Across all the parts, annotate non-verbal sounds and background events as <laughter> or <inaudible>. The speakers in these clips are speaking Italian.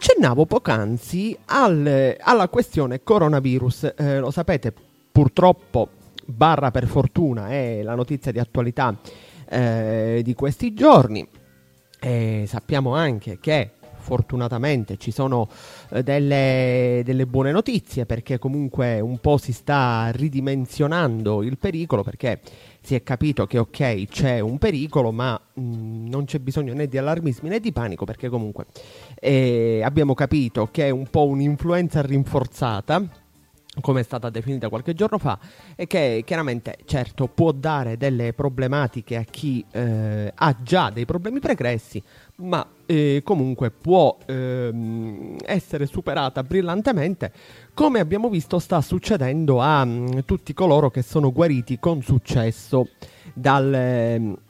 accennavo poc'anzi al, alla questione coronavirus. Eh, lo sapete, purtroppo, barra per fortuna, è la notizia di attualità eh, di questi giorni. E sappiamo anche che fortunatamente ci sono eh, delle, delle, buone notizie perché comunque un po' si sta ridimensionando il pericolo perché si è capito che ok c'è un pericolo ma mh, mm, non c'è bisogno né di allarmismi né di panico perché comunque eh, abbiamo capito che è un po' un'influenza rinforzata come è stata definita qualche giorno fa, e che chiaramente, certo, può dare delle problematiche a chi eh, ha già dei problemi pregressi, ma eh, comunque può ehm, essere superata brillantemente, come abbiamo visto sta succedendo a mh, mm, tutti coloro che sono guariti con successo dal...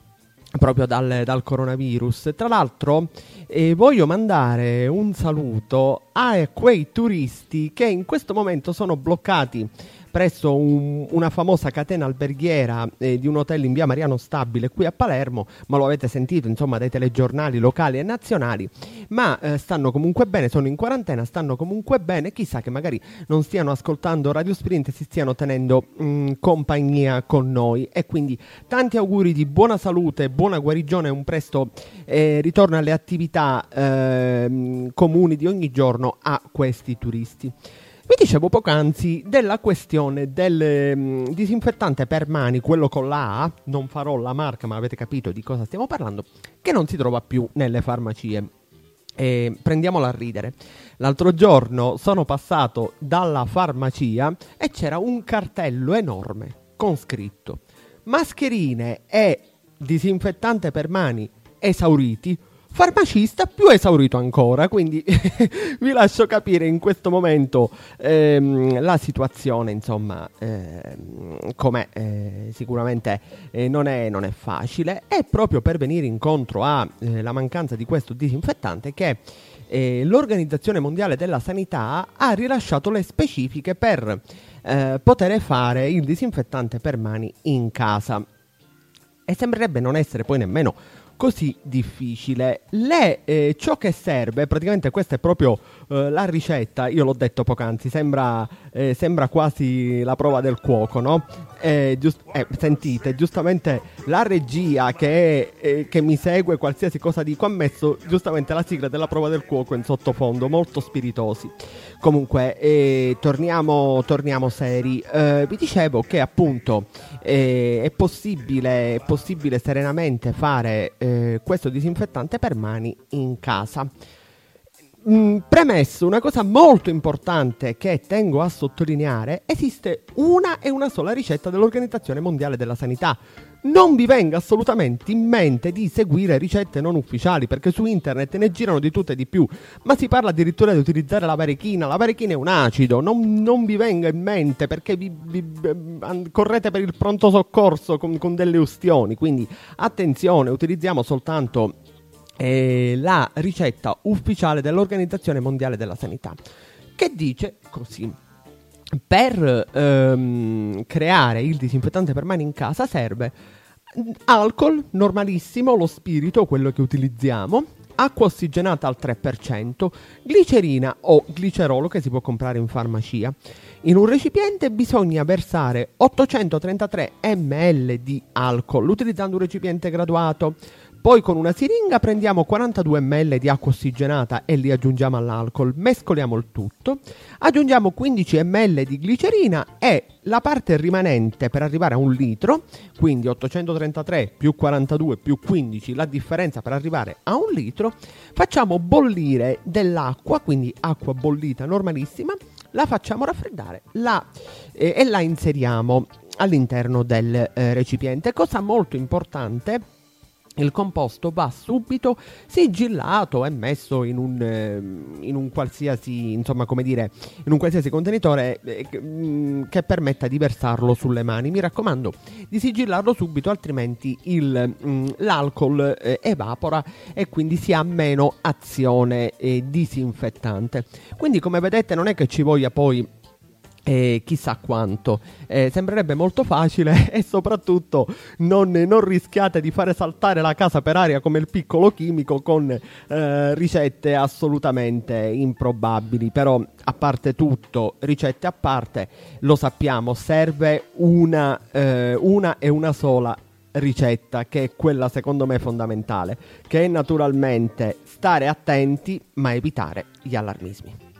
Proprio dal, dal, coronavirus. Tra l'altro eh, voglio mandare un saluto a quei turisti che in questo momento sono bloccati presso un, una famosa catena alberghiera eh, di un hotel in via Mariano Stabile qui a Palermo, ma lo avete sentito insomma dai telegiornali locali e nazionali, ma eh, stanno comunque bene, sono in quarantena, stanno comunque bene, chissà che magari non stiano ascoltando Radio Sprint e si stiano tenendo mh, mm, compagnia con noi e quindi tanti auguri di buona salute, buona guarigione e un presto eh, ritorno alle attività ehm, comuni di ogni giorno a questi turisti. Vi dicevo poc'anzi della questione del um, disinfettante per mani, quello con la A, non farò la marca ma avete capito di cosa stiamo parlando, che non si trova più nelle farmacie. E prendiamola a ridere. L'altro giorno sono passato dalla farmacia e c'era un cartello enorme con scritto mascherine e disinfettante per mani esauriti farmacista più esaurito ancora, quindi <laughs> vi lascio capire in questo momento ehm, la situazione, insomma, ehm, com'è, eh, sicuramente eh, non, è, non, è, facile, è proprio per venire incontro alla eh, mancanza di questo disinfettante che eh, l'Organizzazione Mondiale della Sanità ha rilasciato le specifiche per eh, poter fare il disinfettante per mani in casa. E sembrerebbe non essere poi nemmeno così difficile. Le, eh, ciò che serve, praticamente questa è proprio eh, la ricetta, io l'ho detto poc'anzi, sembra, eh, sembra quasi la prova del cuoco, no? Eh, giust- eh, sentite, giustamente la regia che, eh, che, mi segue, qualsiasi cosa dico, ha messo giustamente la sigla della prova del cuoco in sottofondo, molto spiritosi. Comunque, eh, torniamo, torniamo, seri. Eh, vi dicevo che appunto eh, è, possibile, è, possibile, serenamente fare eh, questo disinfettante per mani in casa. Mm, premesso una cosa molto importante che tengo a sottolineare, esiste una e una sola ricetta dell'Organizzazione Mondiale della Sanità non vi venga assolutamente in mente di seguire ricette non ufficiali perché su internet ne girano di tutte e di più, ma si parla addirittura di utilizzare la varechina, la varechina è un acido, non, non vi venga in mente perché vi, vi, correte per il pronto soccorso con, con delle ustioni, quindi attenzione, utilizziamo soltanto eh, la ricetta ufficiale dell'Organizzazione Mondiale della Sanità, che dice così per ehm, creare il disinfettante per mani in casa serve alcol normalissimo, lo spirito, quello che utilizziamo, acqua ossigenata al 3%, glicerina o glicerolo che si può comprare in farmacia. In un recipiente bisogna versare 833 ml di alcol utilizzando un recipiente graduato. Poi con una siringa prendiamo 42 ml di acqua ossigenata e li aggiungiamo all'alcol, mescoliamo il tutto, aggiungiamo 15 ml di glicerina e la parte rimanente per arrivare a un litro, quindi 833 più 42 più 15, la differenza per arrivare a un litro, facciamo bollire dell'acqua, quindi acqua bollita normalissima, la facciamo raffreddare la, eh, e la inseriamo all'interno del eh, recipiente. Cosa molto importante il composto va subito sigillato e messo in un, eh, in un qualsiasi, insomma, come dire, in un qualsiasi contenitore eh, mm, che permetta di versarlo sulle mani. Mi raccomando di sigillarlo subito, altrimenti il, mm, l'alcol eh, evapora e quindi si ha meno azione eh, disinfettante. Quindi, come vedete, non è che ci voglia poi e chissà quanto. Eh, sembrerebbe molto facile <laughs> e soprattutto non, non, rischiate di fare saltare la casa per aria come il piccolo chimico con eh, ricette assolutamente improbabili. Però, a parte tutto, ricette a parte, lo sappiamo, serve una, eh, una e una sola ricetta che è quella secondo me fondamentale, che è naturalmente stare attenti ma evitare gli allarmismi.